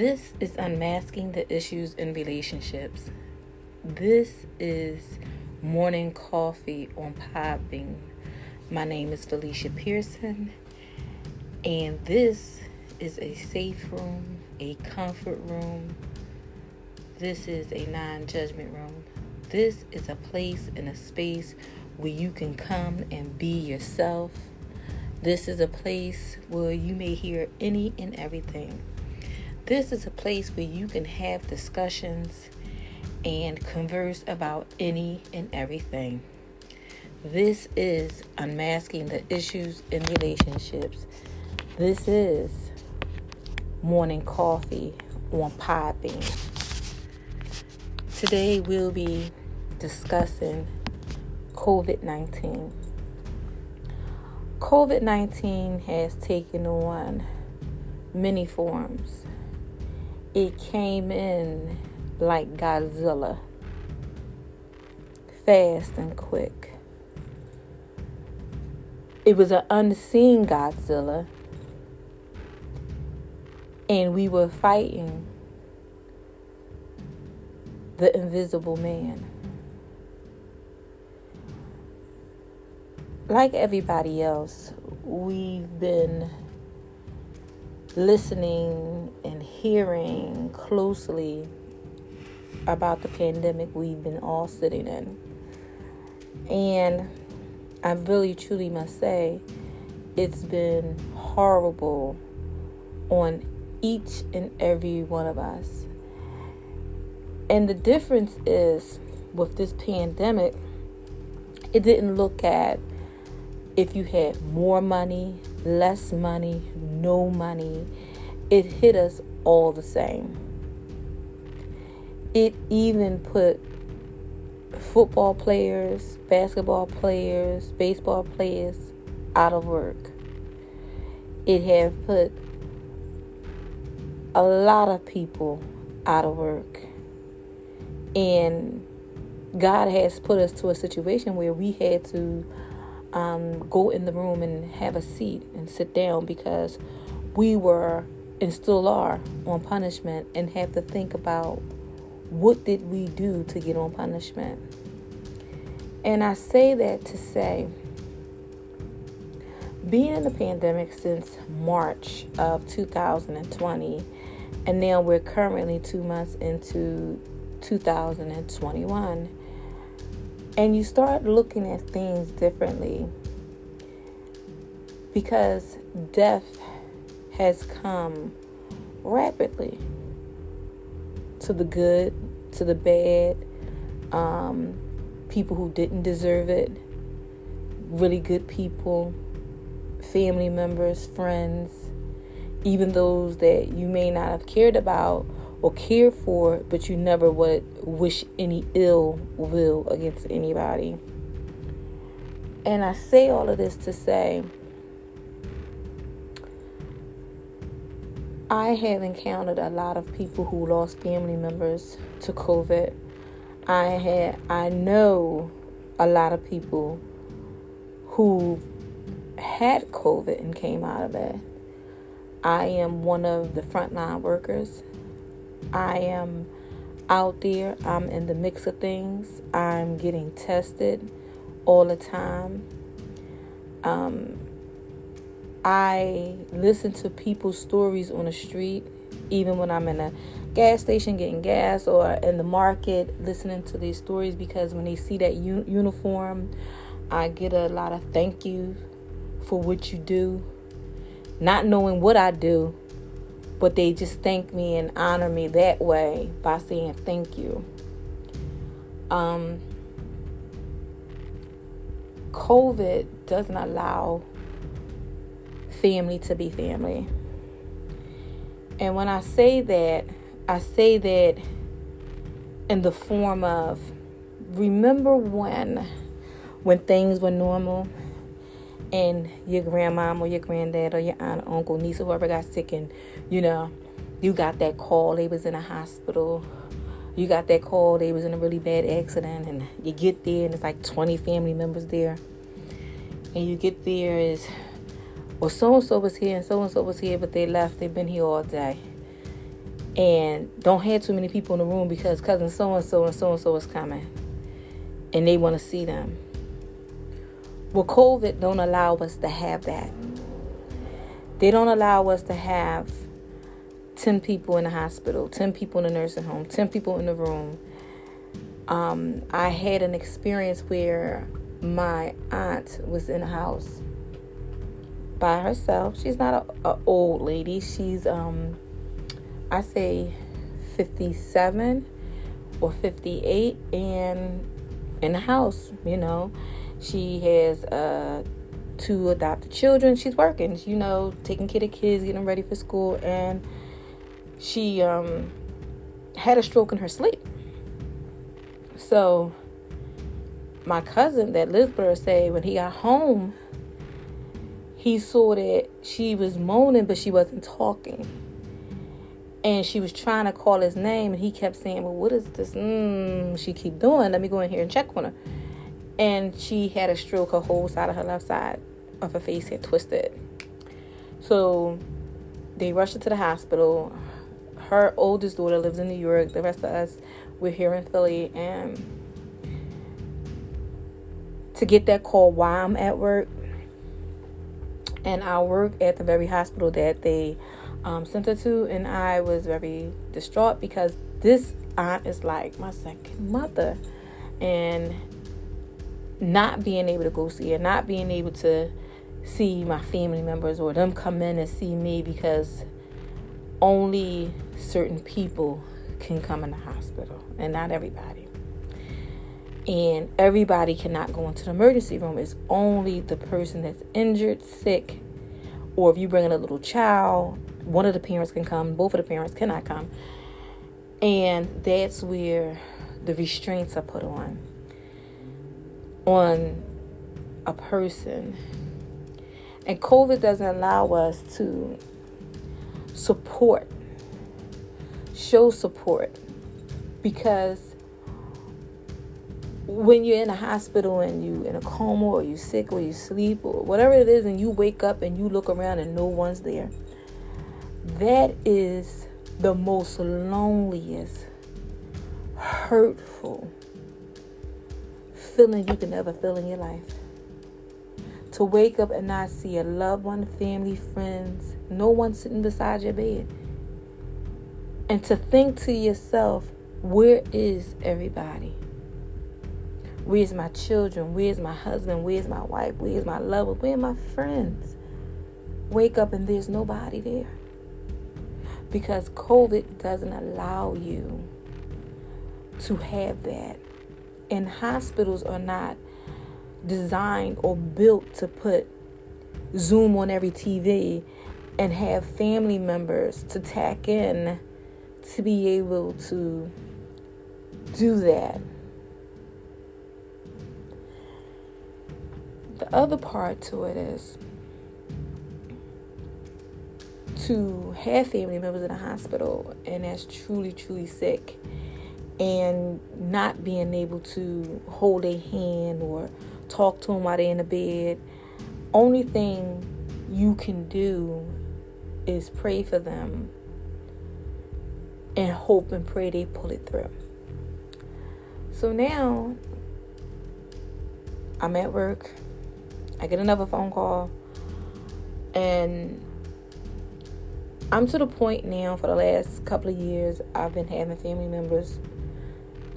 This is unmasking the issues in relationships. This is morning coffee on Podbean. My name is Felicia Pearson, and this is a safe room, a comfort room. This is a non judgment room. This is a place and a space where you can come and be yourself. This is a place where you may hear any and everything. This is a place where you can have discussions and converse about any and everything. This is unmasking the issues in relationships. This is morning coffee on Podbean. Today we'll be discussing COVID 19. COVID 19 has taken on many forms it came in like Godzilla, fast and quick. It was an unseen Godzilla, and we were fighting the invisible man. Like everybody else, we've been listening and hearing closely about the pandemic we've been all sitting in. And I really truly must say, it's been horrible on each and every one of us. And the difference is with this pandemic, it didn't look at if you had more money, less money, no money, it hit us all the same. It even put football players, basketball players, baseball players out of work. It have put a lot of people out of work. And God has put us to a situation where we had to um, go in the room and have a seat and sit down because we were and still are on punishment and have to think about what did we do to get on punishment. And I say that to say, being in the pandemic since March of 2020, and now we're currently two months into 2021 and you start looking at things differently because death has come rapidly to the good, to the bad, um, people who didn't deserve it, really good people, family members, friends, even those that you may not have cared about or care for, but you never would wish any ill will against anybody. And I say all of this to say, I have encountered a lot of people who lost family members to COVID. I had I know a lot of people who had COVID and came out of it. I am one of the frontline workers I am out there, I'm in the mix of things, I'm getting tested all the time. Um, I listen to people's stories on the street, even when I'm in a gas station getting gas or in the market, listening to these stories because when they see that uniform, I get a lot of thank you for what you do. Not knowing what I do, but they just thank me and honor me that way by saying thank you. Um, COVID doesn't allow family to be family. And when I say that, I say that in the form of remember when when things were normal and your grandmom or your granddad or your aunt or uncle, niece, or whoever got sick, and you know, you got that call they was in a hospital. You got that call they was in a really bad accident, and you get there and it's like 20 family members there, and you get there is, well, so and so was here and so and so was here, but they left. They've been here all day. and don't have too many people in the room because cousin so and so and so and so is coming and they want to see them. Well, COVID don't allow us to have that. They don't allow us to have 10 people in the hospital, 10 people in the nursing home, 10 people in the room. Um, I had an experience where my aunt was in a house by herself. She's not a, old lady. She's um I say 57 or 58 and in the house, you know. She has uh two adopted children. She's working, you know, taking care of kids, getting ready for school and she um had a stroke in her sleep. So my cousin that lives say when he got home he saw that she was moaning, but she wasn't talking. And she was trying to call his name, and he kept saying, "Well, what is this? Mm, she keep doing. Let me go in here and check on her." And she had a stroke. Her whole side of her left side of her face had twisted. So they rushed her to the hospital. Her oldest daughter lives in New York. The rest of us, we're here in Philly. And to get that call while I'm at work, and I work at the very hospital that they um, sent her to, and I was very distraught because this aunt is like my second mother, and not being able to go see her, not being able to see my family members or them come in and see me because only certain people can come in the hospital and not everybody. And everybody cannot go into the emergency room. It's only the person that's injured, sick, or if you bring in a little child, one of the parents can come, both of the parents cannot come. And that's where the restraints are put on on a person. And COVID doesn't allow us to support, show support, because when you're in a hospital and you're in a coma or you're sick or you sleep or whatever it is and you wake up and you look around and no one's there that is the most loneliest hurtful feeling you can ever feel in your life to wake up and not see a loved one family friends no one sitting beside your bed and to think to yourself where is everybody Where's my children? Where's my husband? Where's my wife? Where's my lover? Where are my friends? Wake up and there's nobody there. Because COVID doesn't allow you to have that. And hospitals are not designed or built to put Zoom on every TV and have family members to tack in to be able to do that. The other part to it is to have family members in the hospital and that's truly, truly sick and not being able to hold a hand or talk to them while they're in the bed. Only thing you can do is pray for them and hope and pray they pull it through. So now I'm at work. I get another phone call, and I'm to the point now for the last couple of years, I've been having family members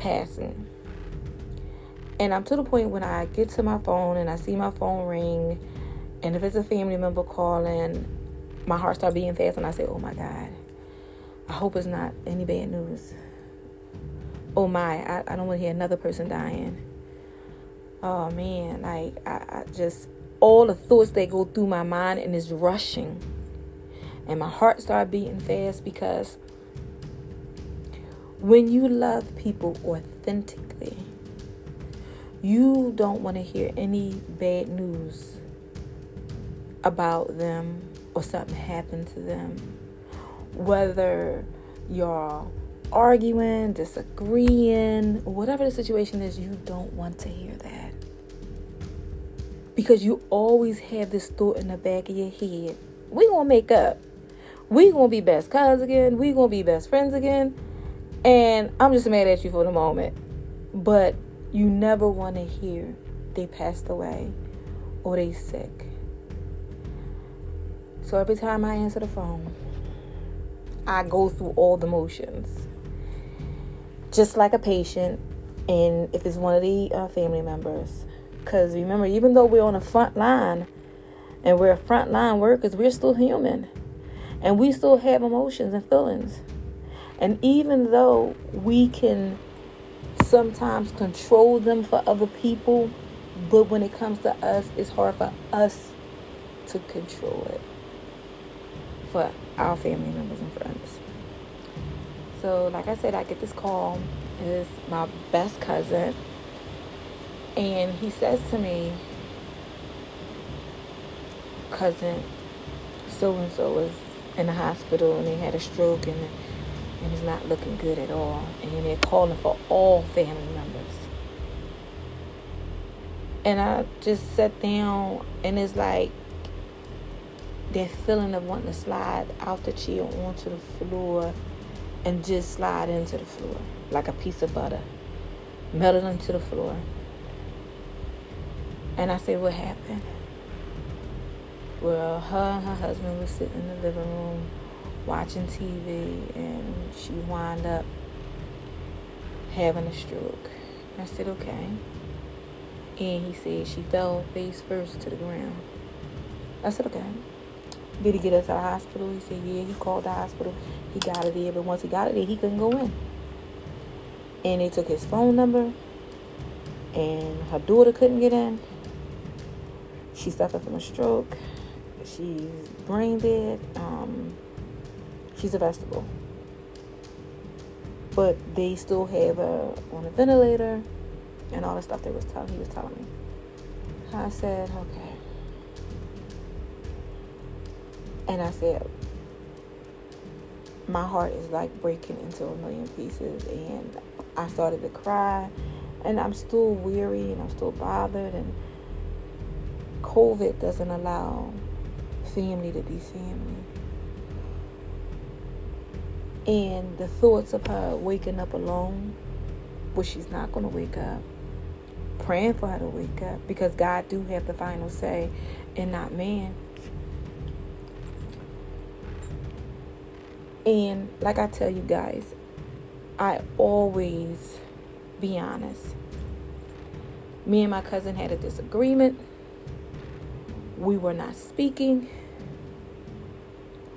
passing. And I'm to the point when I get to my phone and I see my phone ring, and if it's a family member calling, my heart starts beating fast, and I say, Oh my God, I hope it's not any bad news. Oh my, I, I don't want to hear another person dying oh man, like I, I just all the thoughts that go through my mind and is rushing. And my heart started beating fast because when you love people authentically, you don't want to hear any bad news about them or something happened to them. Whether you're arguing, disagreeing, whatever the situation is, you don't want to hear that because you always have this thought in the back of your head. We gonna make up. We gonna be best cousins again. We gonna be best friends again. And I'm just mad at you for the moment. But you never want to hear they passed away or they sick. So every time I answer the phone, I go through all the motions. Just like a patient, and if it's one of the uh, family members. Because remember, even though we're on the front line and we're frontline workers, we're still human. And we still have emotions and feelings. And even though we can sometimes control them for other people, but when it comes to us, it's hard for us to control it for our family members and friends. So, like I said, I get this call. It's my best cousin. And he says to me, cousin, so and so was in the hospital and they had a stroke and and it's not looking good at all. And they're calling for all family members. And I just sat down and it's like that feeling of wanting to slide out the chair onto the floor and just slide into the floor like a piece of butter. Melted into the floor. And I said, What happened? Well, her and her husband were sitting in the living room watching TV and she wound up having a stroke. I said, Okay. And he said she fell face first to the ground. I said, Okay. Did he get us to the hospital? He said, Yeah, he called the hospital. He got her there, but once he got her there, he couldn't go in. And they took his phone number, and her daughter couldn't get in. She suffered from a stroke. She's brain dead. Um, she's a vegetable. But they still have her on a ventilator and all the stuff they was telling he was telling me. I said, okay. And I said, my heart is like breaking into a million pieces. And I started to cry. And I'm still weary and I'm still bothered. And COVID doesn't allow family to be family. And the thoughts of her waking up alone, but she's not going to wake up. Praying for her to wake up because God do have the final say and not man. And like I tell you guys, I always be honest. Me and my cousin had a disagreement. We were not speaking.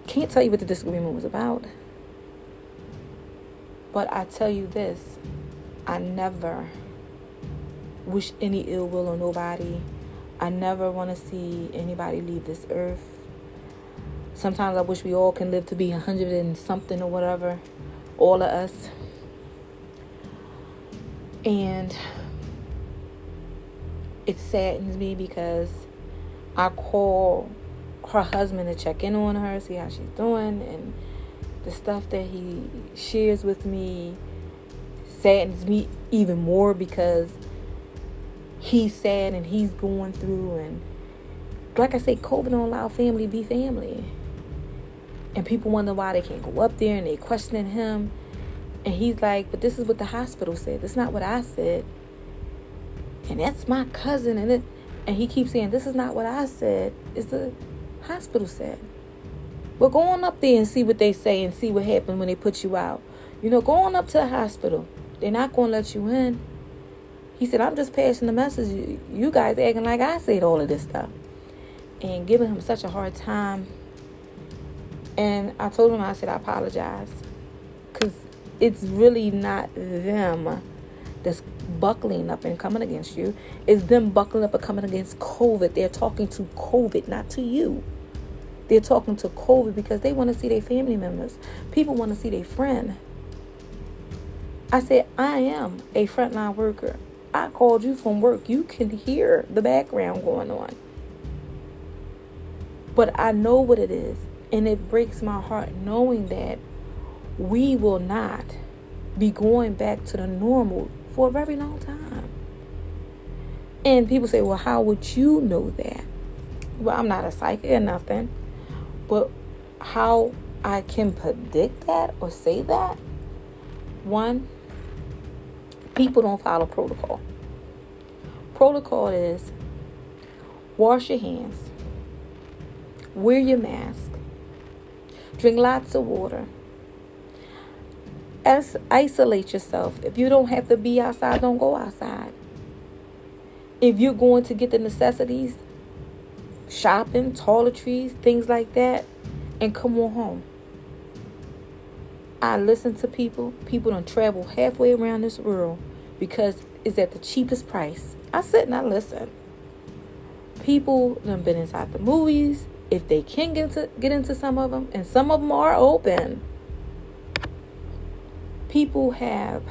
Can't tell you what the disagreement was about. But I tell you this I never wish any ill will on nobody. I never want to see anybody leave this earth. Sometimes I wish we all can live to be a hundred and something or whatever, all of us. And it saddens me because I call her husband to check in on her, see how she's doing, and the stuff that he shares with me saddens me even more because he's sad and he's going through and like I say, COVID don't allow family be family. And people wonder why they can't go up there and they questioning him. And he's like, but this is what the hospital said. That's not what I said. And that's my cousin. And it and he keeps saying, This is not what I said. It's the hospital said. But go on up there and see what they say and see what happened when they put you out. You know, go on up to the hospital. They're not gonna let you in. He said, I'm just passing the message. You guys acting like I said all of this stuff. And giving him such a hard time and I told him, I said, I apologize. Because it's really not them that's buckling up and coming against you. It's them buckling up and coming against COVID. They're talking to COVID, not to you. They're talking to COVID because they want to see their family members. People want to see their friend. I said, I am a frontline worker. I called you from work. You can hear the background going on. But I know what it is. And it breaks my heart knowing that we will not be going back to the normal for a very long time. And people say, well, how would you know that? Well, I'm not a psychic or nothing, but how I can predict that or say that, one, people don't follow protocol. Protocol is wash your hands, wear your mask, drink lots of water, As, isolate yourself. If you don't have to be outside, don't go outside. If you're going to get the necessities, shopping, toiletries, things like that, and come on home. I listen to people. People don't travel halfway around this world because it's at the cheapest price. I sit and I listen. People have been inside the movies. If they can get into get into some of them, and some of them are open. People have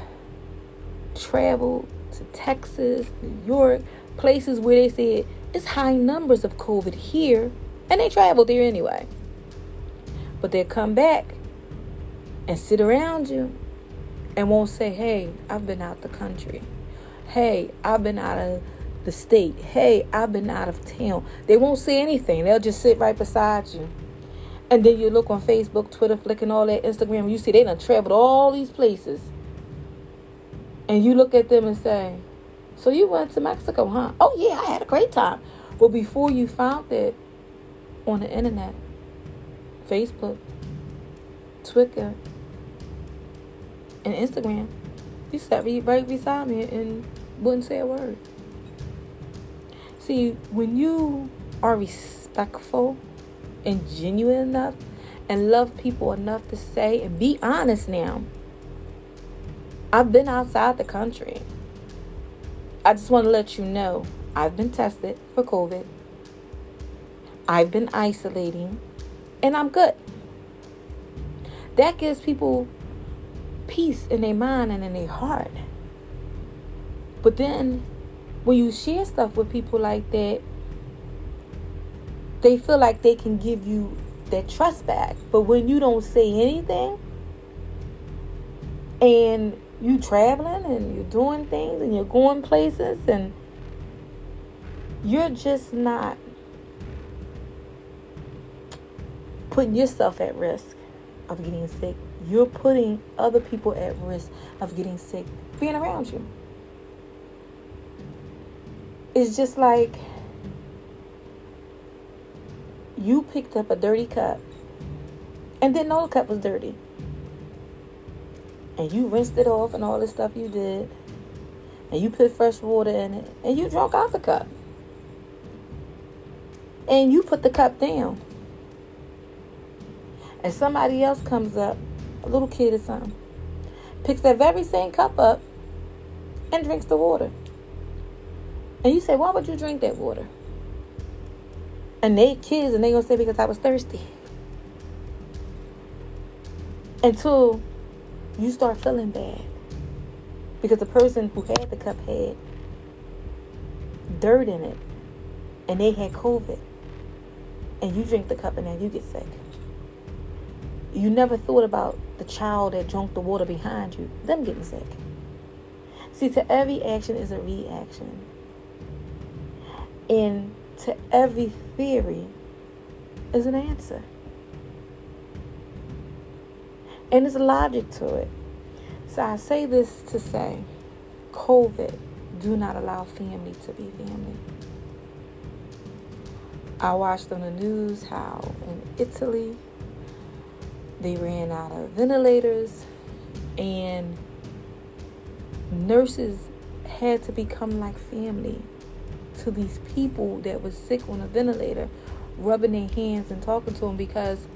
traveled to Texas, New York, places where they said it's high numbers of COVID here, and they traveled there anyway. But they'll come back and sit around you and won't say, Hey, I've been out the country. Hey, I've been out of the state. Hey, I've been out of town. They won't say anything. They'll just sit right beside you. And then you look on Facebook, Twitter, flicking all that, Instagram, you see they done traveled all these places. And you look at them and say, So you went to Mexico, huh? Oh, yeah, I had a great time. Well, before you found it on the internet, Facebook, Twitter, and Instagram, you sat right beside me and wouldn't say a word. See, when you are respectful and genuine enough and love people enough to say and be honest now, I've been outside the country. I just want to let you know I've been tested for COVID. I've been isolating and I'm good. That gives people peace in their mind and in their heart. But then when you share stuff with people like that, they feel like they can give you that trust back. But when you don't say anything and you traveling and you're doing things and you're going places and you're just not putting yourself at risk of getting sick. You're putting other people at risk of getting sick being around you. It's just like you picked up a dirty cup and didn't know the cup was dirty. And you rinsed it off and all the stuff you did. And you put fresh water in it and you drank out the cup. And you put the cup down and somebody else comes up, a little kid or something, picks that very same cup up and drinks the water. And you say, why would you drink that water? And they kids and they gonna say because I was thirsty. Until you start feeling bad. Because the person who had the cup had dirt in it and they had COVID. And you drink the cup and then you get sick. You never thought about the child that drank the water behind you, them getting sick. See, to every action is a reaction. And to every theory is an answer. And there's logic to it. So I say this to say COVID, do not allow family to be family. I watched on the news how in Italy they ran out of ventilators and nurses had to become like family to these people that was sick on a ventilator rubbing their hands and talking to them because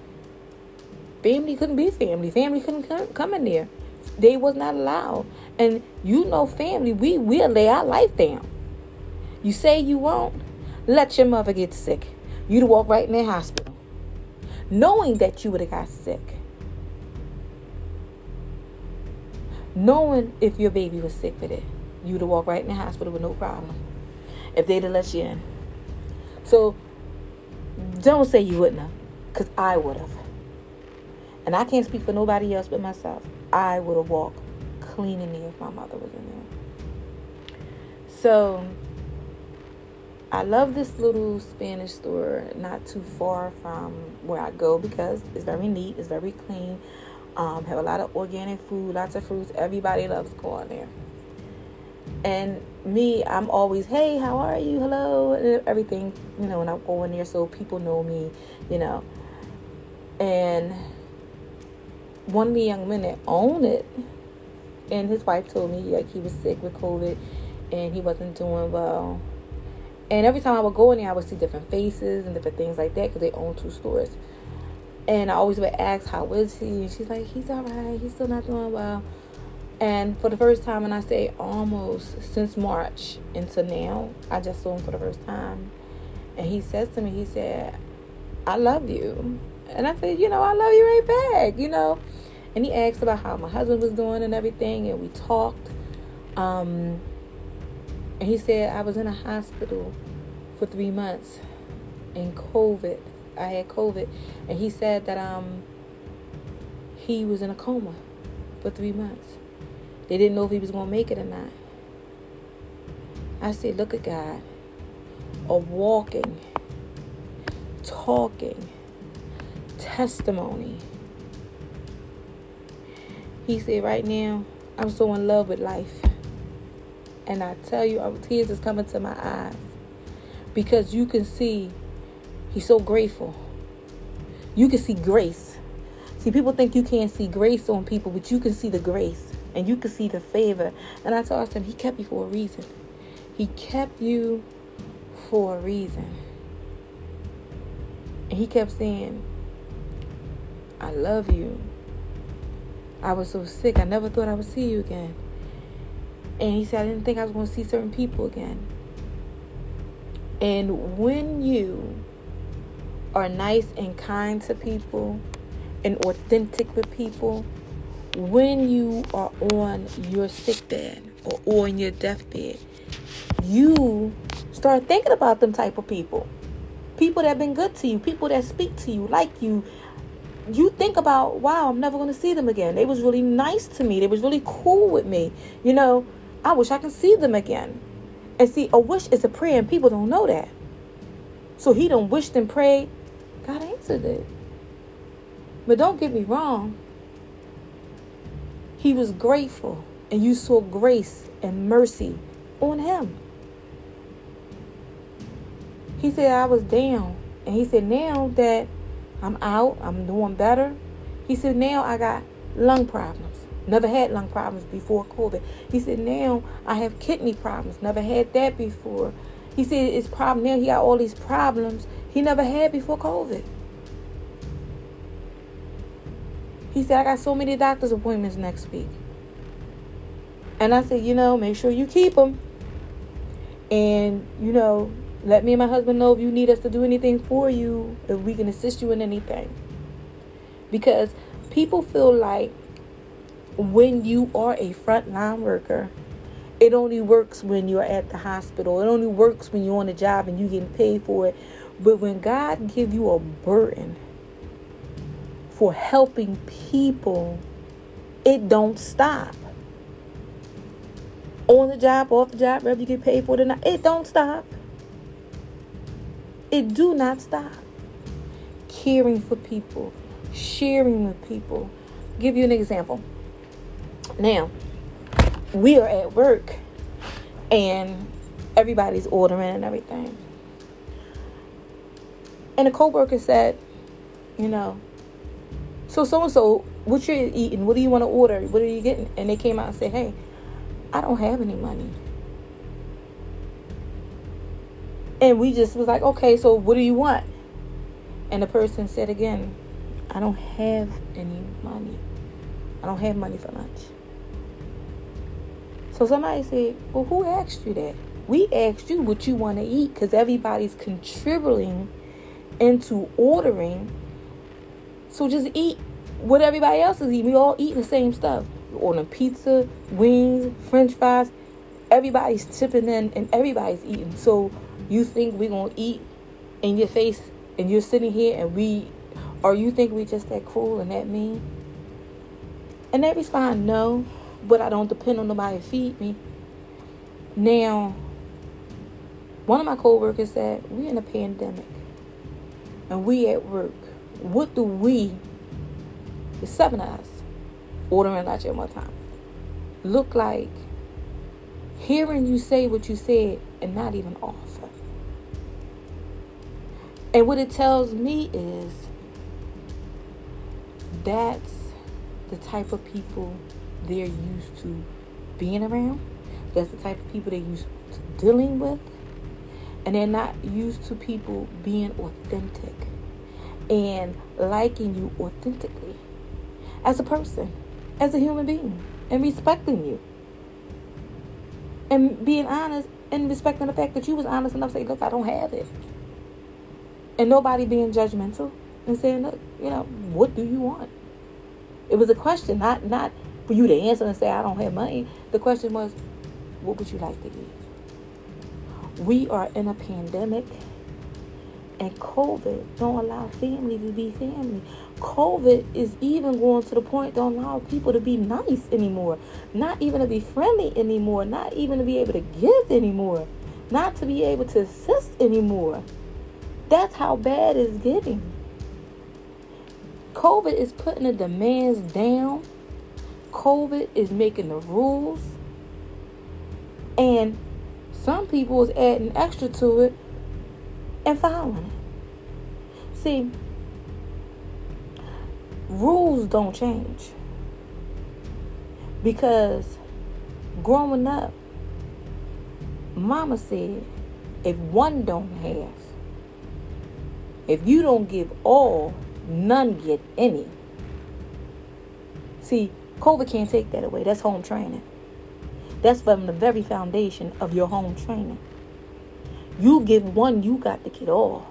family couldn't be family family couldn't come in there they was not allowed and you know family we will lay our life down you say you won't let your mother get sick you'd walk right in the hospital knowing that you would have got sick. Knowing if your baby was sick with it, you'd walked right in the hospital with no problem. If they'd have let you in. So don't say you wouldn't have, because I would have. And I can't speak for nobody else but myself. I would have walked clean in there if my mother was in there. So I love this little Spanish store not too far from where I go because it's very neat, it's very clean. Um, have a lot of organic food, lots of fruits. Everybody loves going there. And me, I'm always, hey, how are you? Hello, and everything, you know, when I go in there so people know me, you know. And one of the young men that owned it, and his wife told me like he was sick with COVID and he wasn't doing well and every time I would go in there, I would see different faces and different things like that because they own two stores. And I always would ask, How is he? And she's like, He's all right. He's still not doing well. And for the first time, and I say almost since March into now, I just saw him for the first time. And he says to me, He said, I love you. And I said, You know, I love you right back, you know. And he asked about how my husband was doing and everything. And we talked. Um, and he said, I was in a hospital for three months in COVID. I had COVID. And he said that um he was in a coma for three months. They didn't know if he was going to make it or not. I said, look at God. A walking, talking, testimony. He said, right now, I'm so in love with life. And I tell you, tears is coming to my eyes because you can see he's so grateful. You can see grace. See, people think you can't see grace on people, but you can see the grace and you can see the favor. And I told him, He kept you for a reason. He kept you for a reason. And he kept saying, I love you. I was so sick. I never thought I would see you again. And he said, I didn't think I was going to see certain people again. And when you are nice and kind to people and authentic with people, when you are on your sick bed or on your deathbed, you start thinking about them type of people. People that have been good to you, people that speak to you, like you. You think about, wow, I'm never going to see them again. They was really nice to me. They was really cool with me. You know, I wish I could see them again. And see, a wish is a prayer, and people don't know that. So he don't wished and prayed. God answered it. But don't get me wrong. He was grateful, and you saw grace and mercy on him. He said, I was down. And he said, now that I'm out, I'm doing better. He said, now I got lung problems. Never had lung problems before COVID. He said, now I have kidney problems. Never had that before. He said it's problem now. He got all these problems he never had before COVID. He said, I got so many doctor's appointments next week. And I said, you know, make sure you keep them. And, you know, let me and my husband know if you need us to do anything for you, if we can assist you in anything. Because people feel like when you are a frontline worker, it only works when you're at the hospital. It only works when you're on a job and you're getting paid for it. But when God give you a burden for helping people, it don't stop. On the job, off the job, whether you get paid for it or not, it don't stop. It do not stop. Caring for people, sharing with people. Give you an example. Now, we are at work and everybody's ordering and everything. And a coworker said, you know, so so and so, what you're eating? What do you want to order? What are you getting? And they came out and said, hey, I don't have any money. And we just was like, okay, so what do you want? And the person said again, I don't have any money. I don't have money for lunch. So somebody said, Well, who asked you that? We asked you what you want to eat because everybody's contributing into ordering. So just eat what everybody else is eating. We all eating the same stuff. We're ordering pizza, wings, french fries. Everybody's chipping in and everybody's eating. So you think going to eat in your face and you're sitting here and we, or you think we just that cruel and that mean? And they respond, no but I don't depend on nobody to feed me. Now, One of my coworkers said, We're in a pandemic and we at work. What do we, the seven of us, ordering lunch at one time, look like hearing you say what you said and not even offer? And what it tells me is that's the type of people they're used to being around. That's the type of people they're used to dealing with. And they're not used to people being authentic and liking you authentically as a person, as a human being, and respecting you. And being honest and respecting the fact that you was honest enough to say, look, I don't have it. And nobody being judgmental and saying, look, you know, what do you want? It was a question, not not for you to answer and say I don't have money. The question was, what would you like to eat? We are in a pandemic and COVID don't allow family to be family. COVID is even going to the point don't allow people to be nice anymore. Not even to be friendly anymore. Not even to be able to give anymore. Not to be able to assist anymore. That's how bad it's getting. COVID is putting the demands down. COVID is making the rules. And some people is adding extra to it and following it. See, rules don't change. Because growing up, mama said, if one don't have, if you don't give all, none get any. See, COVID can't take that away. That's home training. That's from the very foundation of your home training. You give one, you got to get all.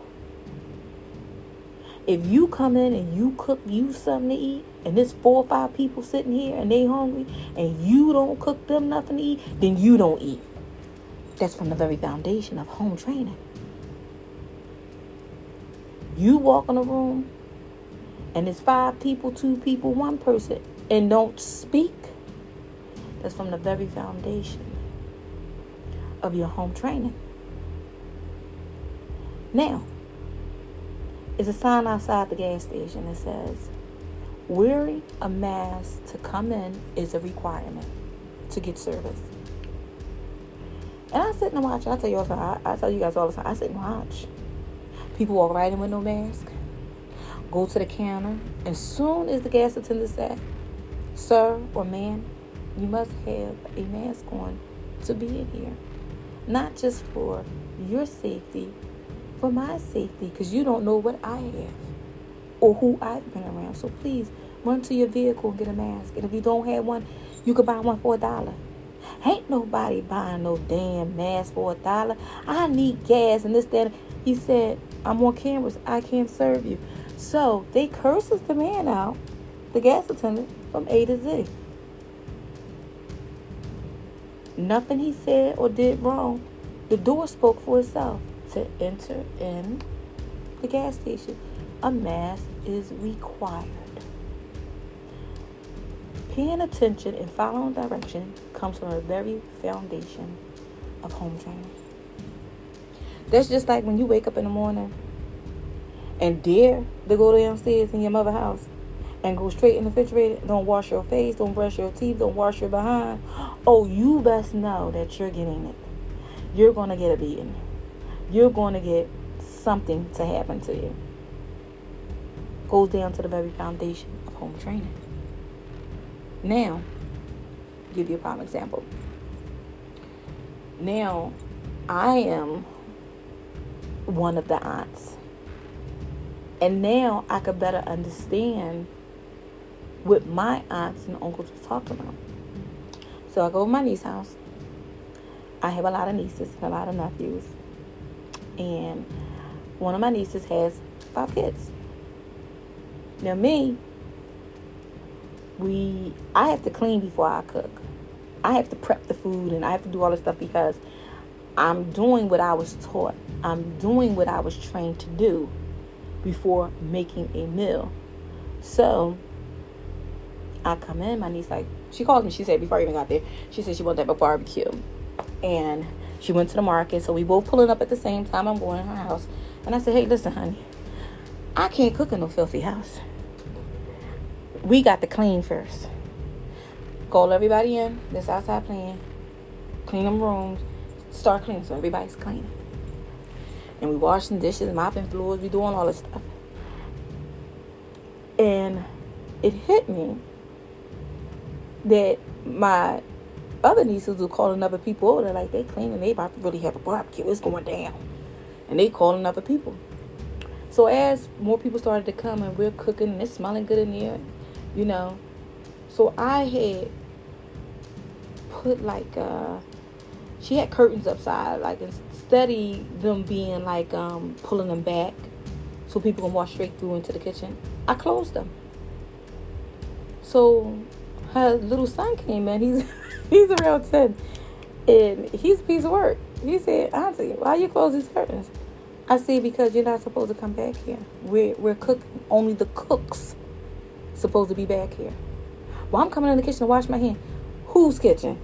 If you come in and you cook you something to eat, and there's four or five people sitting here and they hungry, and you don't cook them nothing to eat, then you don't eat. That's from the very foundation of home training. You walk in a room and it's five people, two people, one person, and don't speak, that's from the very foundation of your home training. Now, is a sign outside the gas station that says, wearing a mask to come in is a requirement to get service. And I sit and watch. I tell you all. I, I tell you guys all the time. I sit and watch. People walk right in with no mask go to the counter. As soon as the gas attendant said, Sir or ma'am, you must have a mask on to be in here. Not just for your safety, for my safety, because you don't know what I have or who I've been around. So please run to your vehicle and get a mask. And if you don't have one, you can buy one for a dollar. Ain't nobody buying no damn mask for a dollar. I need gas and this, that. He said, I'm on cameras. I can't serve you. So they curses the man out, the gas attendant, from A to Z. Nothing he said or did wrong. The door spoke for itself. To enter in the gas station, a mask is required. Paying attention and following direction comes from the very foundation of home training. That's just like when you wake up in the morning and dare to go downstairs in your mother house and go straight in the refrigerator, don't wash your face, don't brush your teeth, don't wash your behind, oh, you best know that you're getting it. You're going to get a beating. You're going to get something to happen to you. Goes down to the very foundation of home training. Now, give you a prime example. Now, I am one of the aunts and now I could better understand what my aunts and uncles were talking about. So I go to my niece's house. I have a lot of nieces and a lot of nephews. And one of my nieces has five kids. Now me, we I have to clean before I cook. I have to prep the food and I have to do all this stuff because I'm doing what I was taught. I'm doing what I was trained to do before making a meal. So I come in, my niece like she calls me, she said before I even got there, she said she wanted to have a barbecue. And She went to the market, so we both pulling up at the same time. I'm going to her house, and I said, "Hey, listen, honey, I can't cook in no filthy house. We got to clean first. Call everybody in. This outside plan, Clean them rooms. Start cleaning so everybody's cleaning. And we washing dishes, mopping floors. We doing all this stuff. And it hit me that my other nieces were calling other people over. like they cleaning, they about to really have a barbecue. It's going down, and they calling other people. So as more people started to come and we're cooking and it's smelling good in here, you know. So I had put like uh she had curtains upside, like of them being like um pulling them back so people can walk straight through into the kitchen, I closed them. So her little son came in. He's he's around ten, and he's a piece of work. He said, "Auntie, why you close these curtains?" I see because you're not supposed to come back here. We're we're cooking. Only the cooks supposed to be back here. Well, I'm coming in the kitchen to wash my hands. Whose kitchen?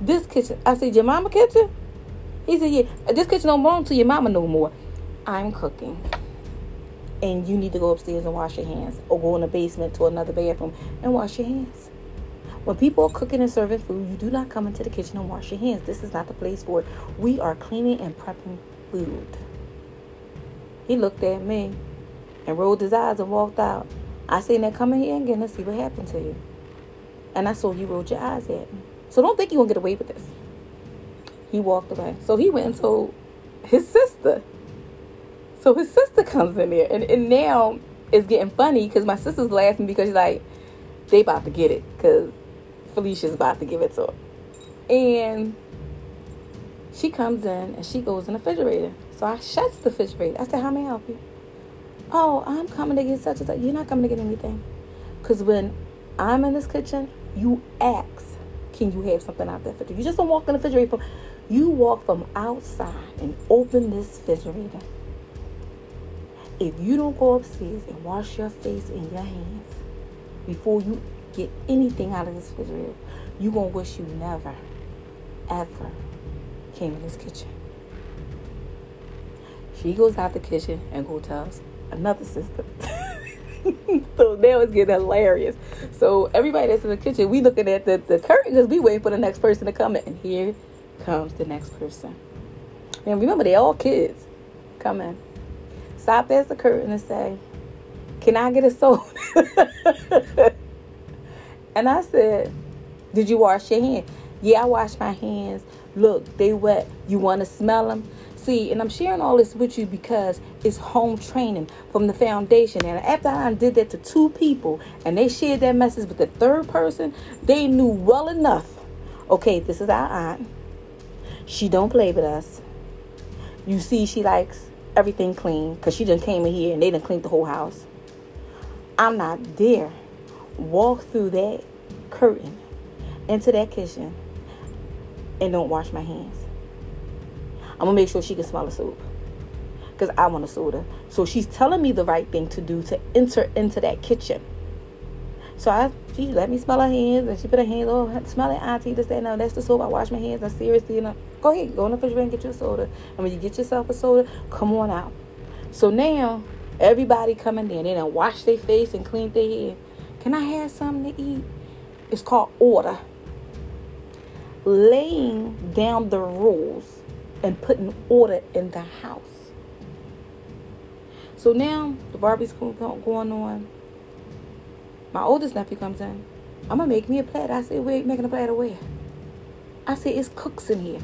This kitchen. I said, your mama kitchen? He said, yeah. This kitchen don't belong to your mama no more. I'm cooking and you need to go upstairs and wash your hands or go in the basement to another bathroom and wash your hands. When people are cooking and serving food, you do not come into the kitchen and wash your hands. This is not the place for it. We are cleaning and prepping food. He looked at me and rolled his eyes and walked out. I seen that coming here again to see what happened to you. And I saw you rolled your eyes at me. So don't think you're going to get away with this. He walked away. So he went and told his sister. So his sister comes in there, and, and now it's getting funny because my sister's laughing because she's like, they about to get it because Felicia's about to give it to her. And she comes in and she goes in the refrigerator. So I shuts the refrigerator. I said, How may I help you? Oh, I'm coming to get such and such. You're not coming to get anything. Because when I'm in this kitchen, you ask, Can you have something out there for you? You just don't walk in the refrigerator. You walk from outside and open this refrigerator if you don't go upstairs and wash your face and your hands before you get anything out of this refrigerator, you're gonna wish you never, ever came in this kitchen. She goes out the kitchen and go tells another sister. so now it's getting hilarious. So everybody that's in the kitchen, we looking at the, the curtain because we waiting for the next person to come in. And here comes the next person. And remember, they all kids. Come in stop at the curtain and say, Can I get a soda? and I said, Did you wash your hands? Yeah, I washed my hands. Look, they wet. You want to smell them? See, and I'm sharing all this with you because it's home training from the foundation. And after I did that to two people and they shared that message with the third person, they knew well enough. Okay, this is our aunt. She don't play with us. You see, she likes everything clean because she just came in here and they didn't clean the whole house. I'm not there. Walk through that curtain into that kitchen and don't wash my hands. I'm gonna make sure she can smell the soup because I want a soda. So she's telling me the right thing to do to enter into that kitchen. So I, she let me smell her hands, and she put her hands. Oh, smell it, auntie. This, that, no, that's the soap. I wash my hands. And seriously, you know, go ahead, go in the refrigerator and get you a soda. And when you get yourself a soda, come on out. So now everybody coming in, they done wash their face and clean their hair. Can I have something to eat? It's called order. Laying down the rules and putting order in the house. So now the Barbie's going on my oldest nephew comes in. I'm gonna make me a platter. I said, Where making a platter where? I said, It's cooks in here.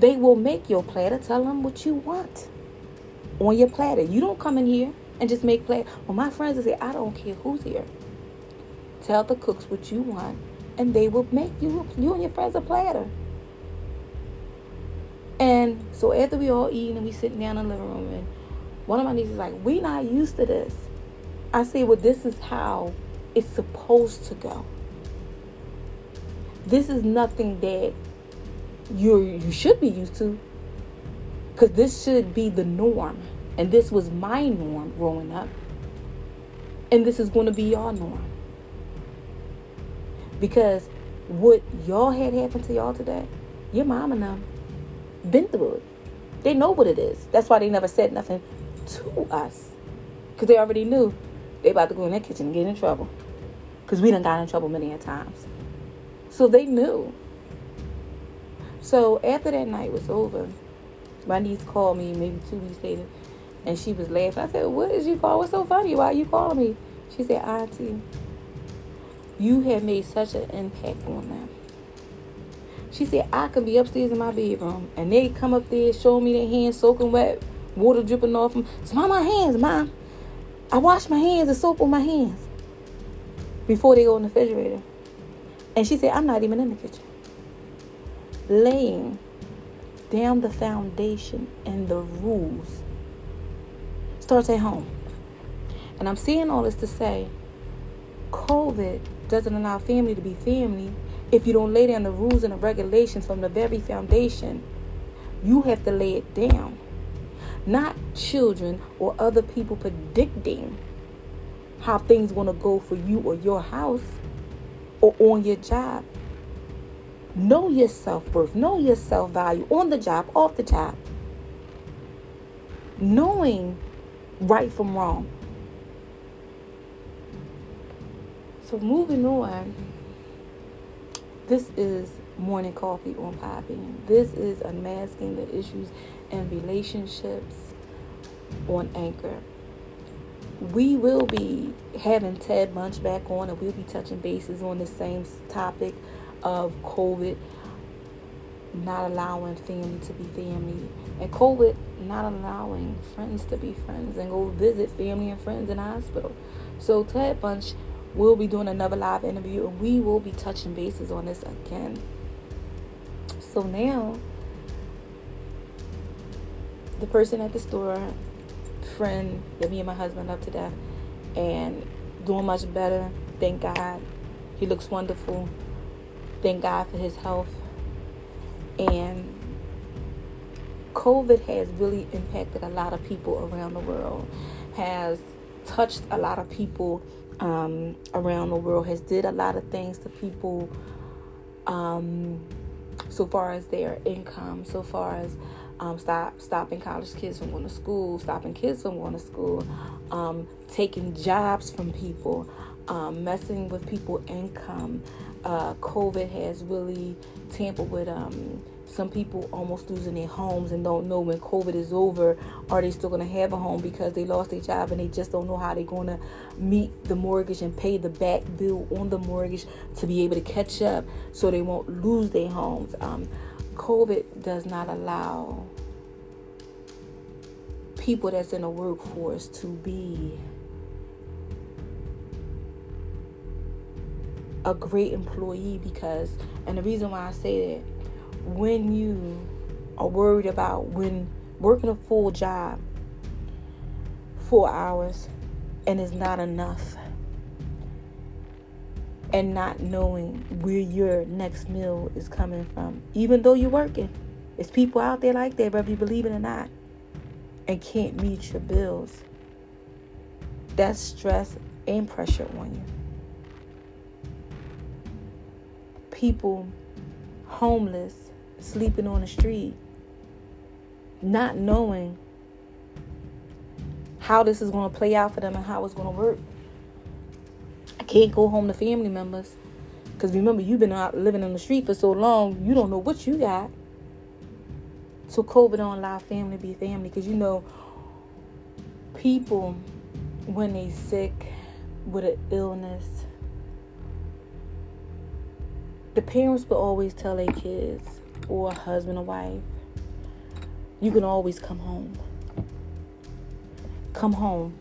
They will make your platter. Tell them what you want on your platter. You don't come in here and just make platter. Well, my friends will say, I don't care who's here. Tell the cooks what you want, and they will make you you and your friends a platter. And so after we all eating and we sitting down in the living room, and one of my nieces is like, we not used to this. I say, well, this is how it's supposed to go. This is nothing that you you should be used to, because this should be the norm, and this was my norm growing up, and this is going to be your norm. Because what y'all had happen to y'all today, your mom and them been through it. They know what it is. That's why they never said nothing to us. Because they already knew they about to go in that kitchen and get in trouble. Because we done got in trouble many a times. So they knew. So after that night was over, my niece called me maybe two weeks later and she was laughing. I said, What is you call? What's so funny? Why are you calling me? She said, Auntie, you have made such an impact on them. She said, I could be upstairs in my bedroom and they come up there, show me their hands soaking wet, water dripping off them. Smell my hands, Mom. I wash my hands and soap on my hands before they go in the refrigerator. And she said, I'm not even in the kitchen. Laying down the foundation and the rules starts at home. And I'm saying all this to say COVID doesn't allow family to be family if you don't lay down the rules and the regulations from the very foundation. You have to lay it down. Not children or other people predicting how things going to go for you or your house or on your job. Know your self worth, know your self value on the job, off the job. Knowing right from wrong. So, moving on, this is Morning Coffee on Podbean. This is unmasking the issues and relationships on Anchor we will be having Ted Bunch back on, and we'll be touching bases on the same topic of COVID not allowing family to be family, and COVID not allowing friends to be friends and go visit family and friends in the hospital. So, Ted Bunch will be doing another live interview, and we will be touching bases on this again. So, now the person at the store friend that me and my husband love to death and doing much better. Thank God. He looks wonderful. Thank God for his health. And COVID has really impacted a lot of people around the world, has touched a lot of people um, around the world, has did a lot of things to people um, so far as their income, so far as um, stop stopping college kids from going to school, stopping kids from going to school, um, taking jobs from people, um, messing with people' income. Uh, COVID has really tampered with um, some people almost losing their homes and don't know when COVID is over, are they still going to have a home because they lost their job and they just don't know how they're going to meet the mortgage and pay the back bill on the mortgage to be able to catch up so they won't lose their homes. Um, COVID does not allow people that's in the workforce to be a great employee because and the reason why I say that when you are worried about when working a full job four hours and it's not enough and not knowing where your next meal is coming from. Even though you're working, It's people out there like that, whether you believe it or not, and can't meet your bills. That's stress and pressure on you. People homeless, sleeping on the street, not knowing how this is going to play out for them and how it's going to work I can't go home to family members. Because remember, you've been out living on the street for so long, you don't know what you got. So COVID don't allow family to be family. Because you know, people, when they sick with an illness, the parents will always tell their kids, or husband or wife, you can always come home. Come home.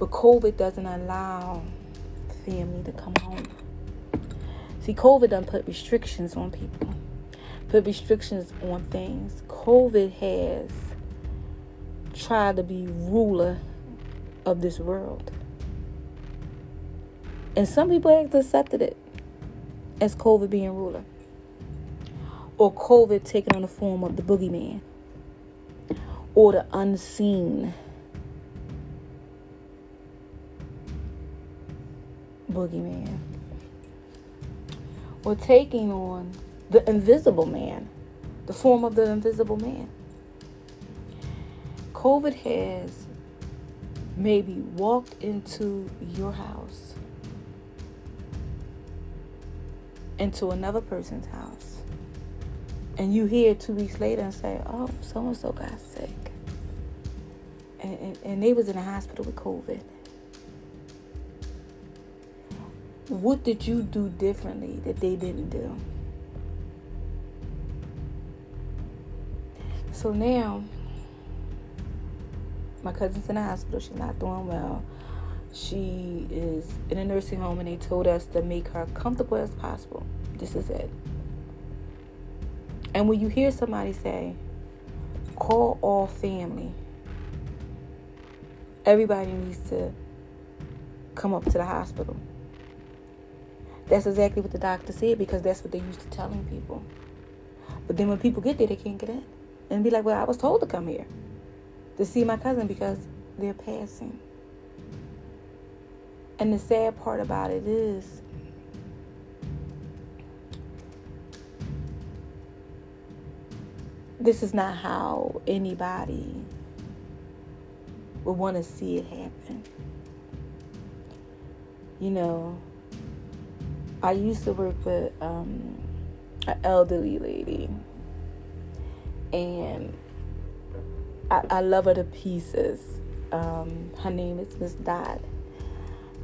But COVID doesn't allow family to come home. See, COVID done put restrictions on people, put restrictions on things. COVID has tried to be ruler of this world. And some people have accepted it as COVID being ruler. Or COVID taking on the form of the boogeyman. Or the unseen boogeyman or taking on the invisible man, the form of the invisible man. COVID has maybe walked into your house, into another person's house, and you hear two weeks later and say, "Oh, so and so got sick," and, and, and they was in the hospital with COVID. What did you do differently that they didn't do? So now, my cousin's in the hospital. She's not doing well. She is in a nursing home, and they told us to make her comfortable as possible. This is it. And when you hear somebody say, call all family, everybody needs to come up to the hospital. That's exactly what the doctor said because that's what they used to telling people. But then when people get there, they can't get in. And be like, well, I was told to come here to see my cousin because they're passing. And the sad part about it is, this is not how anybody would want to see it happen. You know, I used to work with um, an elderly lady, and I, I love her to pieces. Um, her name is Miss Dot,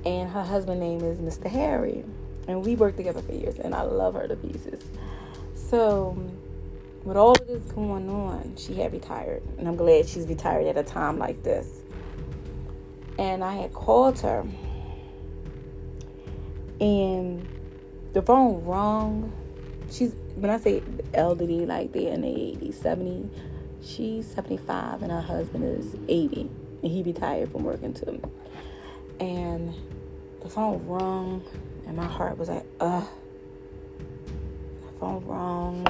and her husband name is Mr. Harry, and we worked together for years, and I love her to pieces. So, with all this going on, she had retired, and I'm glad she's retired at a time like this. And I had called her, and the phone rung. She's when I say elderly, like they're in the 80s, 70. She's 75 and her husband is 80, and he retired from working too. And the phone rung, and my heart was like, ugh. The phone rung.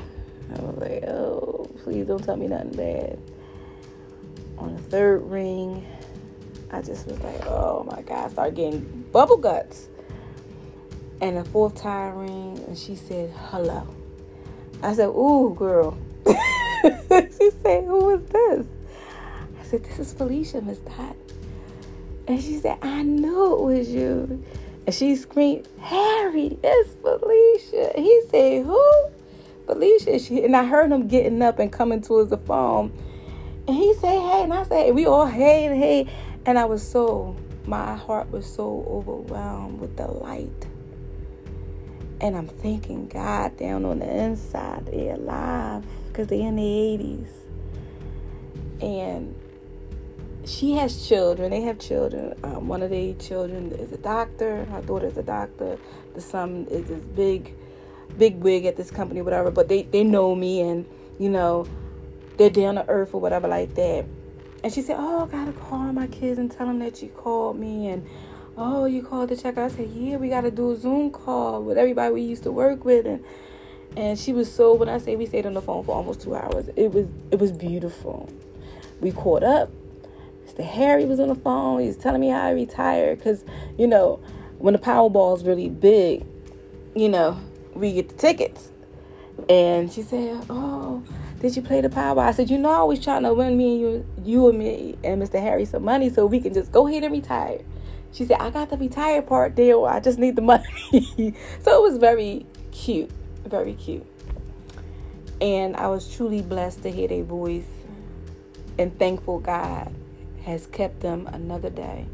I was like, oh, please don't tell me nothing bad. On the third ring, I just was like, oh my God, I started getting bubble guts. And the fourth time ring, and she said, hello. I said, ooh, girl. she said, who is this? I said, this is Felicia, Miss Dot. And she said, I knew it was you. And she screamed, Harry, it's Felicia. He said, who? Felicia. She, and I heard him getting up and coming towards the phone. And he said, hey. And I said, we all, hey, and hey. And I was so, my heart was so overwhelmed with the light and I'm thanking God down on the inside they're alive because they're in the 80s. And she has children. They have children. Um, one of their children is a doctor. Her daughter is a doctor. The son is this big, big wig at this company, whatever. But they, they know me and, you know, they're down to earth or whatever like that. And she said, Oh, I gotta call my kids and tell them that you called me. And oh, you called to check. I said, yeah, we got to do a Zoom call with everybody we used to work with. And and she was so, when I say we stayed on the phone for almost two hours, it was it was beautiful. We caught up. Mr. Harry was on the phone. He was telling me how I retired because, you know, when the Powerball is really big, you know, we get the tickets. And she said, oh, did you play the Powerball? I said, you know, I was trying to win me and you, you and me and Mr. Harry some money so we can just go ahead and retire. She said, I got the retired part deal. I just need the money. so it was very cute. Very cute. And I was truly blessed to hear their voice and thankful God has kept them another day.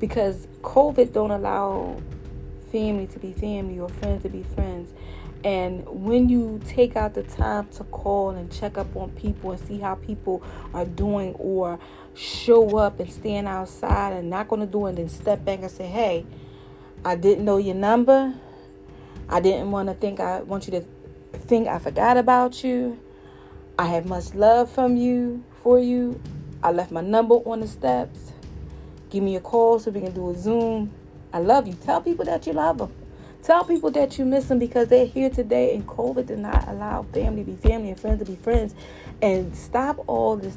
Because COVID don't allow family to be family or friends to be friends. And when you take out the time to call and check up on people and see how people are doing or show up and stand outside and not going to do it and then step back and say, hey, I didn't know your number. I didn't want to think I want you to think I forgot about you. I have much love from you for you. I left my number on the steps. Give me a call so we can do a Zoom. I love you. Tell people that you love them. Tell people that you miss them because they're here today and COVID did not allow family to be family and friends to be friends. And stop all this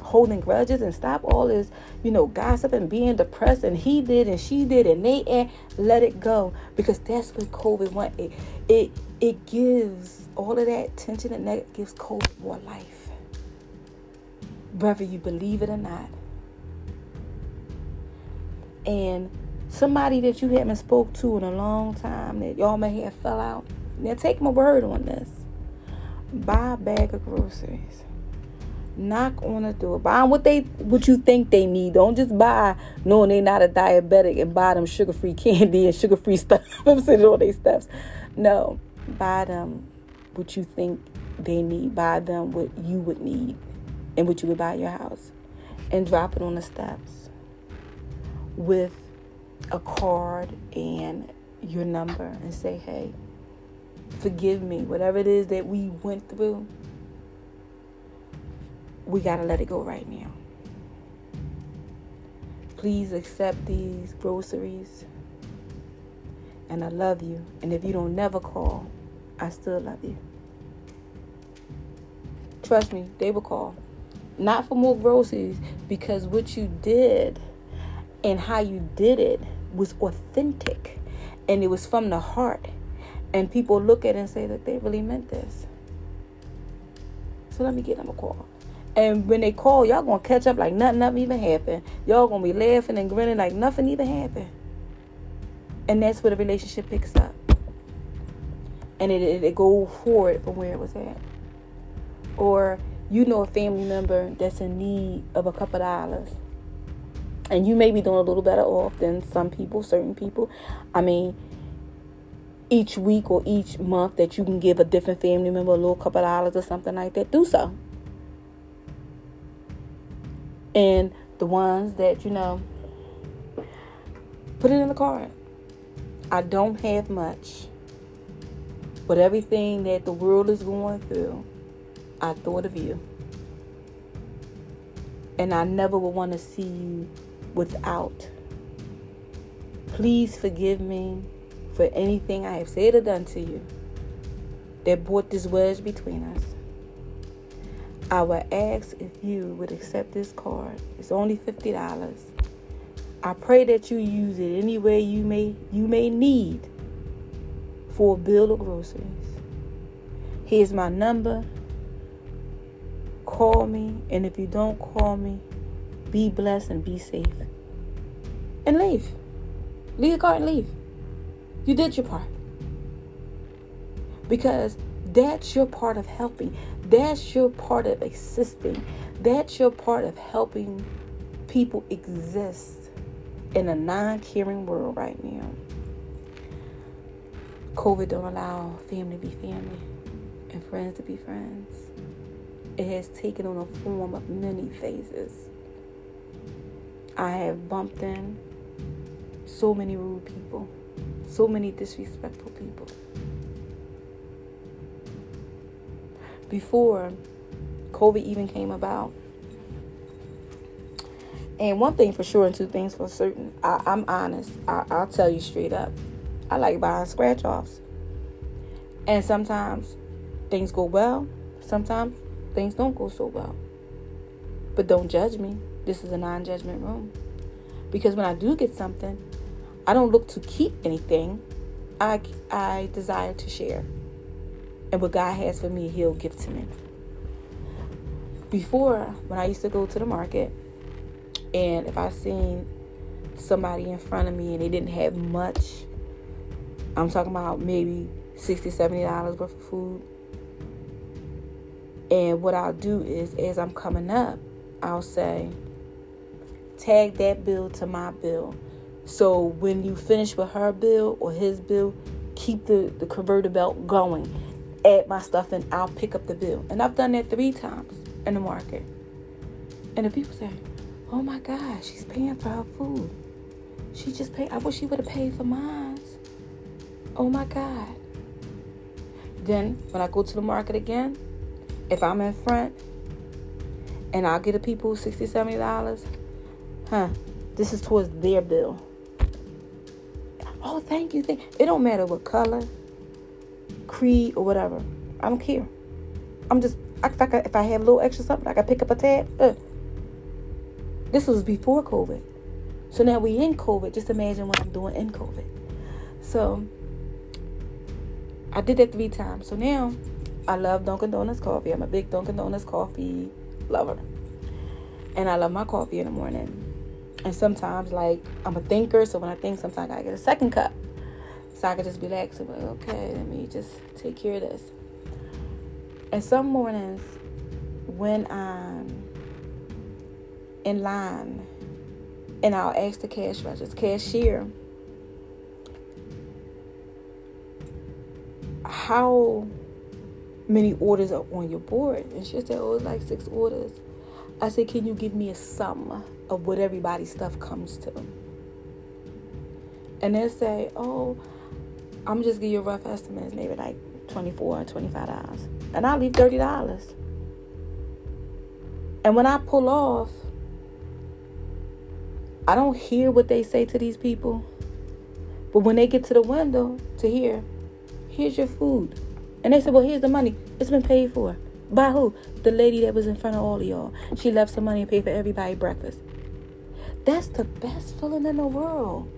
holding grudges and stop all this, you know, gossip and being depressed and he did and she did and they and let it go because that's what COVID went. It, it it gives all of that tension and that gives COVID more life. Whether you believe it or not. And somebody that you haven't spoke to in a long time that y'all may have fell out. Now take my word on this. Buy a bag of groceries. Knock on the door. Buy what they what you think they need. Don't just buy knowing they're not a diabetic and buy them sugar free candy and sugar free stuff. Saying all these stuffs. No. Buy them what you think they need. Buy them what you would need and what you would buy your house. And drop it on the steps with a card and your number and say, hey, forgive me. Whatever it is that we went through, we got to let it go right now. Please accept these groceries. And I love you. And if you don't never call, I still love you. Trust me, they will call. Not for more groceries, because what you did and how you did it was authentic and it was from the heart. And people look at it and say that they really meant this. So let me get them a call. And when they call, y'all gonna catch up like nothing, nothing even happened. Y'all gonna be laughing and grinning like nothing even happened. And that's where the relationship picks up. And it, it, it go forward from where it was at. Or you know a family member that's in need of a couple dollars and you may be doing a little better off than some people, certain people. I mean, each week or each month that you can give a different family member a little couple dollars or something like that, do so. And the ones that, you know, put it in the card. I don't have much. But everything that the world is going through, I thought of you. And I never would want to see you without. Please forgive me for anything I have said or done to you that brought this wedge between us. I would ask if you would accept this card. It's only $50. I pray that you use it any way you may you may need for a bill of groceries. Here's my number. Call me, and if you don't call me, be blessed and be safe. And leave. Leave the car and leave. You did your part. Because that's your part of helping. That's your part of assisting. That's your part of helping people exist in a non-caring world right now. COVID don't allow family to be family and friends to be friends. It has taken on a form of many phases. I have bumped in so many rude people, so many disrespectful people. Before COVID even came about, and one thing for sure, and two things for certain, I, am honest. I, I'll tell you straight up. I like buying scratch offs. And sometimes things go well, sometimes things don't go so well. But don't judge me. This is a non judgment room. Because when I do get something, I don't look to keep anything. I, I desire to share. And what God has for me, He'll give to me. Before, when I used to go to the market, and if I seen somebody in front of me and they didn't have much, I'm talking about maybe 60 $70 worth of food. And what I'll do is, as I'm coming up, I'll say, tag that bill to my bill. So when you finish with her bill or his bill, keep the, the converter belt going. Add my stuff and I'll pick up the bill. And I've done that three times in the market. And the people say, oh my God, she's paying for her food. She just paid. I wish she would have paid for mine. Oh my God. Then when I go to the market again, if I'm in front and I'll get a people 60 $70, huh, this is towards their bill. Oh, thank you. Thank It don't matter what color, creed, or whatever. I don't care. I'm just, if I, if I have a little extra something, I can pick up a tab. Uh. This was before COVID. So now we in COVID. Just imagine what I'm doing in COVID. So I did that three times. So now I love Dunkin' Donuts coffee. I'm a big Dunkin' Donuts coffee lover. And I love my coffee in the morning. And sometimes, like, I'm a thinker, so when I think, sometimes I get a second cup. So I can just relax and be like, okay, let me just take care of this. And some mornings, when I'm in line and I'll ask the cash register, cashier, how many orders are on your board? And she said, oh, it's like six orders. I said, can you give me a sum of what everybody's stuff comes to? And they say, oh, I'm just give you a rough estimate. Maybe like 24 or 25 dollars. And I'll leave $30. And when I pull off, I don't hear what they say to these people. But when they get to the window to hear, here's your food. And they said, well, here's the money. It's been paid for. By who? The lady that was in front of all of y'all. She left some money and paid for everybody breakfast. That's the best feeling in the world.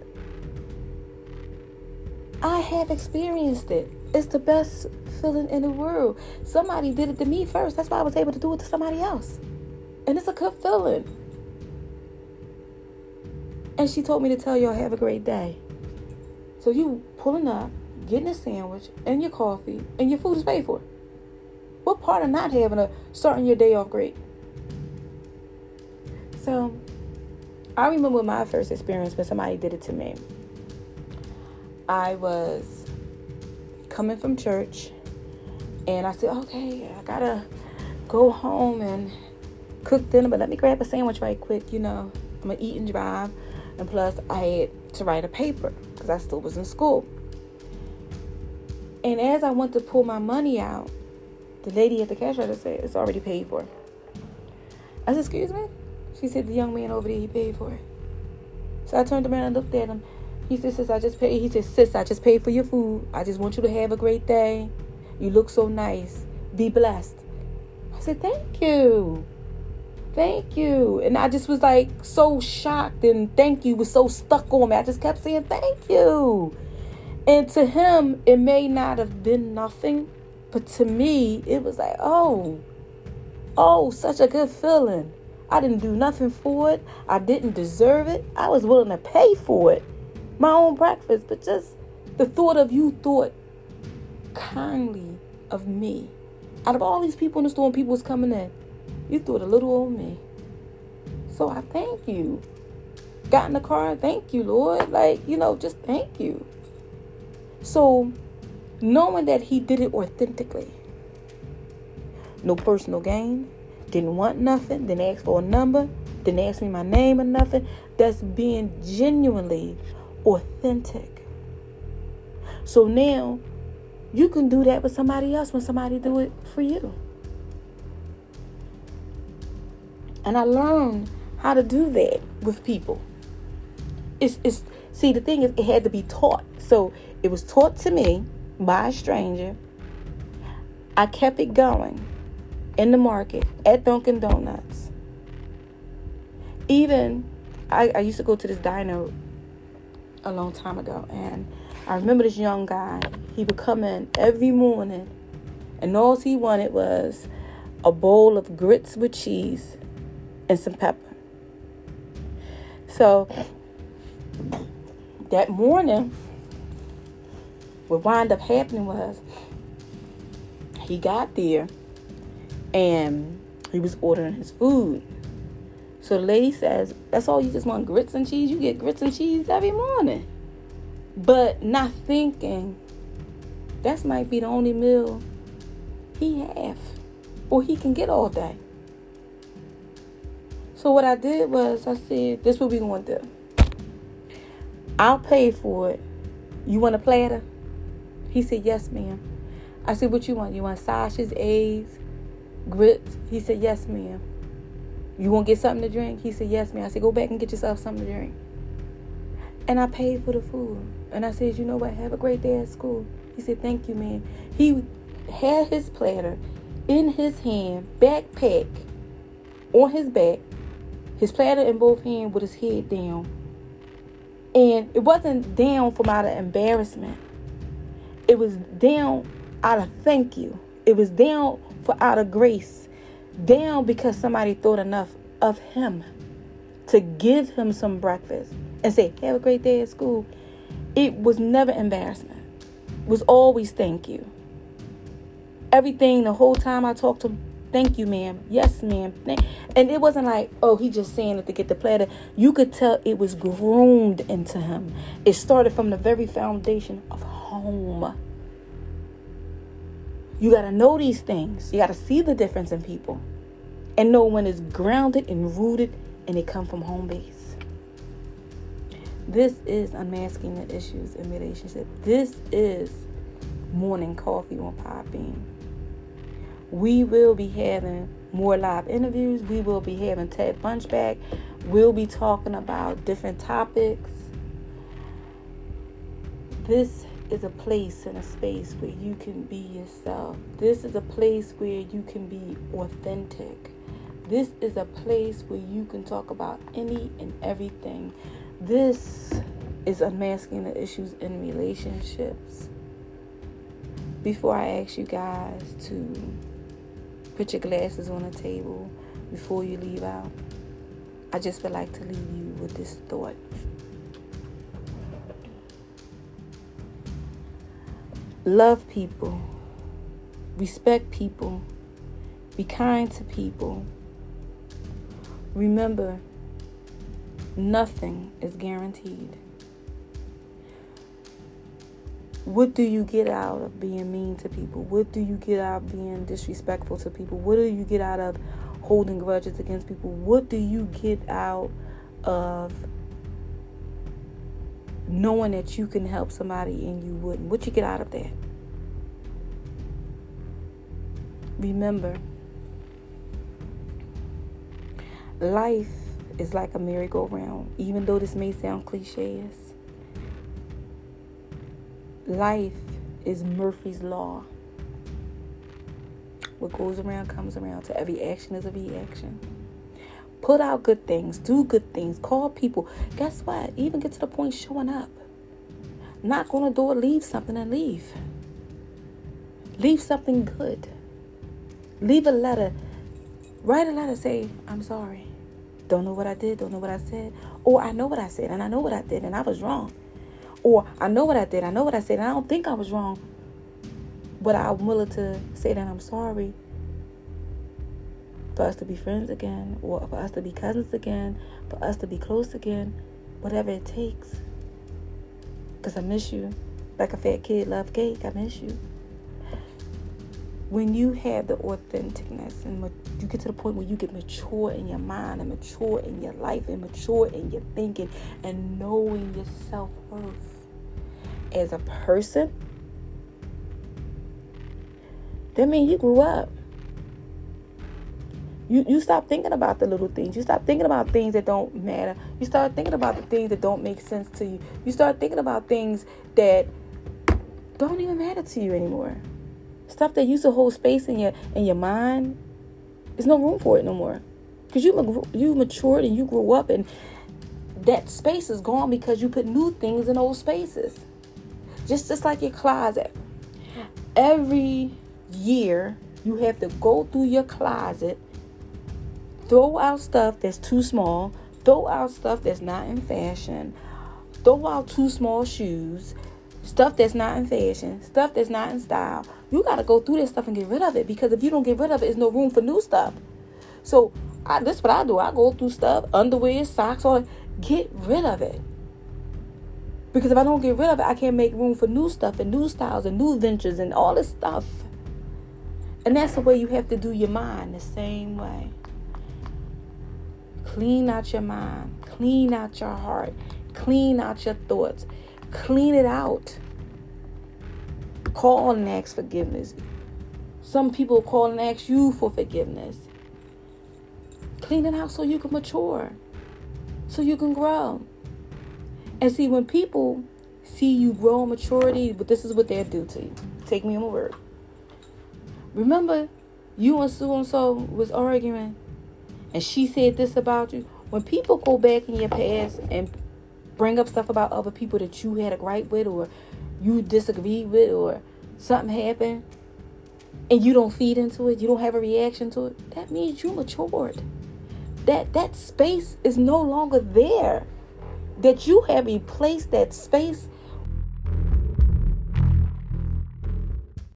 I have experienced it. It's the best feeling in the world. Somebody did it to me first. That's why I was able to do it to somebody else. And it's a good feeling. And she told me to tell y'all have a great day. So you pulling up, getting a sandwich and your coffee, and your food is paid for. What part of not having a starting your day off great? So I remember my first experience when somebody did it to me. I was coming from church and I said, okay, I gotta go home and cook dinner, but let me grab a sandwich right quick. You know, I'm gonna eat and drive. And plus, I had to write a paper because I still was in school. And as I went to pull my money out, the lady at the cash register said, It's already paid for. I said, Excuse me? She said, The young man over there, he paid for it. So I turned around and looked at him. He said, Sis, I just paid. He said, Sis, I just paid for your food. I just want you to have a great day. You look so nice. Be blessed. I said, Thank you. Thank you. And I just was like so shocked and thank you was so stuck on me. I just kept saying, Thank you. And to him, it may not have been nothing, but to me, it was like, oh, oh, such a good feeling. I didn't do nothing for it. I didn't deserve it. I was willing to pay for it. My own breakfast, but just the thought of you thought kindly of me. Out of all these people in the store and people was coming in, you thought a little old me. So I thank you. Got in the car, thank you, Lord. Like, you know, just thank you. So, knowing that he did it authentically, no personal gain, didn't want nothing, didn't ask for a number, didn't ask me my name or nothing, that's being genuinely authentic. So now you can do that with somebody else when somebody do it for you. And I learned how to do that with people. It's, it's see the thing is it had to be taught. So it was taught to me by a stranger. I kept it going in the market at Dunkin' Donuts. Even I, I used to go to this diner a long time ago, and I remember this young guy. He would come in every morning, and all he wanted was a bowl of grits with cheese and some pepper. So that morning, what wound up happening was he got there and he was ordering his food. So the lady says, That's all you just want grits and cheese? You get grits and cheese every morning. But not thinking that might be the only meal he have or he can get all day. So what I did was I said, This what we gonna do. I'll pay for it. You want a platter? He said, Yes, ma'am. I said, What you want? You want sausages, eggs, grits? He said, Yes, ma'am. You want to get something to drink? He said, Yes, ma'am. I said, Go back and get yourself something to drink. And I paid for the food. And I said, You know what? Have a great day at school. He said, Thank you, ma'am. He had his platter in his hand, backpack on his back, his platter in both hands with his head down. And it wasn't down from out of embarrassment It was down out of thank you. It was down for out of grace. Down because somebody thought enough of him to give him some breakfast and say, Have a great day at school. It was never embarrassment. It was always thank you. Everything the whole time I talked to thank you, ma'am. Yes, ma'am. And it wasn't like, oh, he just saying it to get the platter. You could tell it was groomed into him. It started from the very foundation of home. You got to know these things. You got to see the difference in people and know when it's grounded and rooted and it come from home base. This is unmasking the issues in relationship. This is morning coffee on Podbean. We will be having more live interviews. We will be having Ted Bunch back. We'll be talking about different topics. This is a place and a space where you can be yourself. This is a place where you can be authentic. This is a place where you can talk about any and everything. This is unmasking the issues in relationships. Before I ask you guys to put your glasses on the table before you leave out, I just would like to leave you with this thought. Love people, respect people, be kind to people Remember, nothing is guaranteed. What do you get out of being mean to people? What do you get out of being disrespectful to people? What do you get out of holding grudges against people? What do you get out of knowing that you can help somebody and you wouldn't? What you get out of that? Remember, life is like a merry-go-round. Even though this may sound cliches, life is Murphy's Law. What goes around comes around. To every action is a reaction. Put out good things, do good things, call people. Guess what? Even get to the point showing up. Knock on the door, leave something and leave. Leave something good. Leave a letter. Write a letter, say, I'm sorry. Don't know what I did, don't know what I said. Or I know what I said and I know what I did and I was wrong. Or I know what I did, I know what I said. And I don't think I was wrong. But I'm willing to say that I'm sorry. For us to be friends again, or for us to be cousins again, for us to be close again, whatever it takes. Because I miss you. Like a fat kid love cake, I miss you when you have the authenticness and you get to the point where you get mature in your mind and mature in your life and mature in your thinking and knowing your self-worth as a person that means you grew up you, you stop thinking about the little things. You stop thinking about things that don't matter. You start thinking about the things that don't make sense to you. You start thinking about things that don't even matter to you anymore. Stuff that used to hold space in your in your mind, there's no room for it no more. Because you you matured and you grew up, and that space is gone because you put new things in old spaces. Just just like your closet. Every year you have to go through your closet, throw out stuff that's too small, throw out stuff that's not in fashion, throw out too small shoes, stuff that's not in fashion, stuff that's not in style. You got to go through this stuff and get rid of it because if you don't get rid of it, there's no room for new stuff. So I, this is what I do. I go through stuff, underwear, socks, all get rid of it. Because if I don't get rid of it, I can't make room for new stuff and new styles and new ventures and all this stuff. And that's the way you have to do your mind the same way. Clean out your mind, clean out your heart, clean out your thoughts. Clean it out. Call and ask forgiveness. Some people call and ask you for forgiveness. Clean it out so you can mature, so you can grow. And see, when people see you grow in maturity, but this is what they'll do to you. Take me on my word. Remember, you and so and so was arguing, and she said this about you. When people go back in your past and bring up stuff about other people that you had a gripe with or you disagree with or something happened and you don't feed into it, you don't have a reaction to it, that means you matured. That that space is no longer there. That you have replaced that space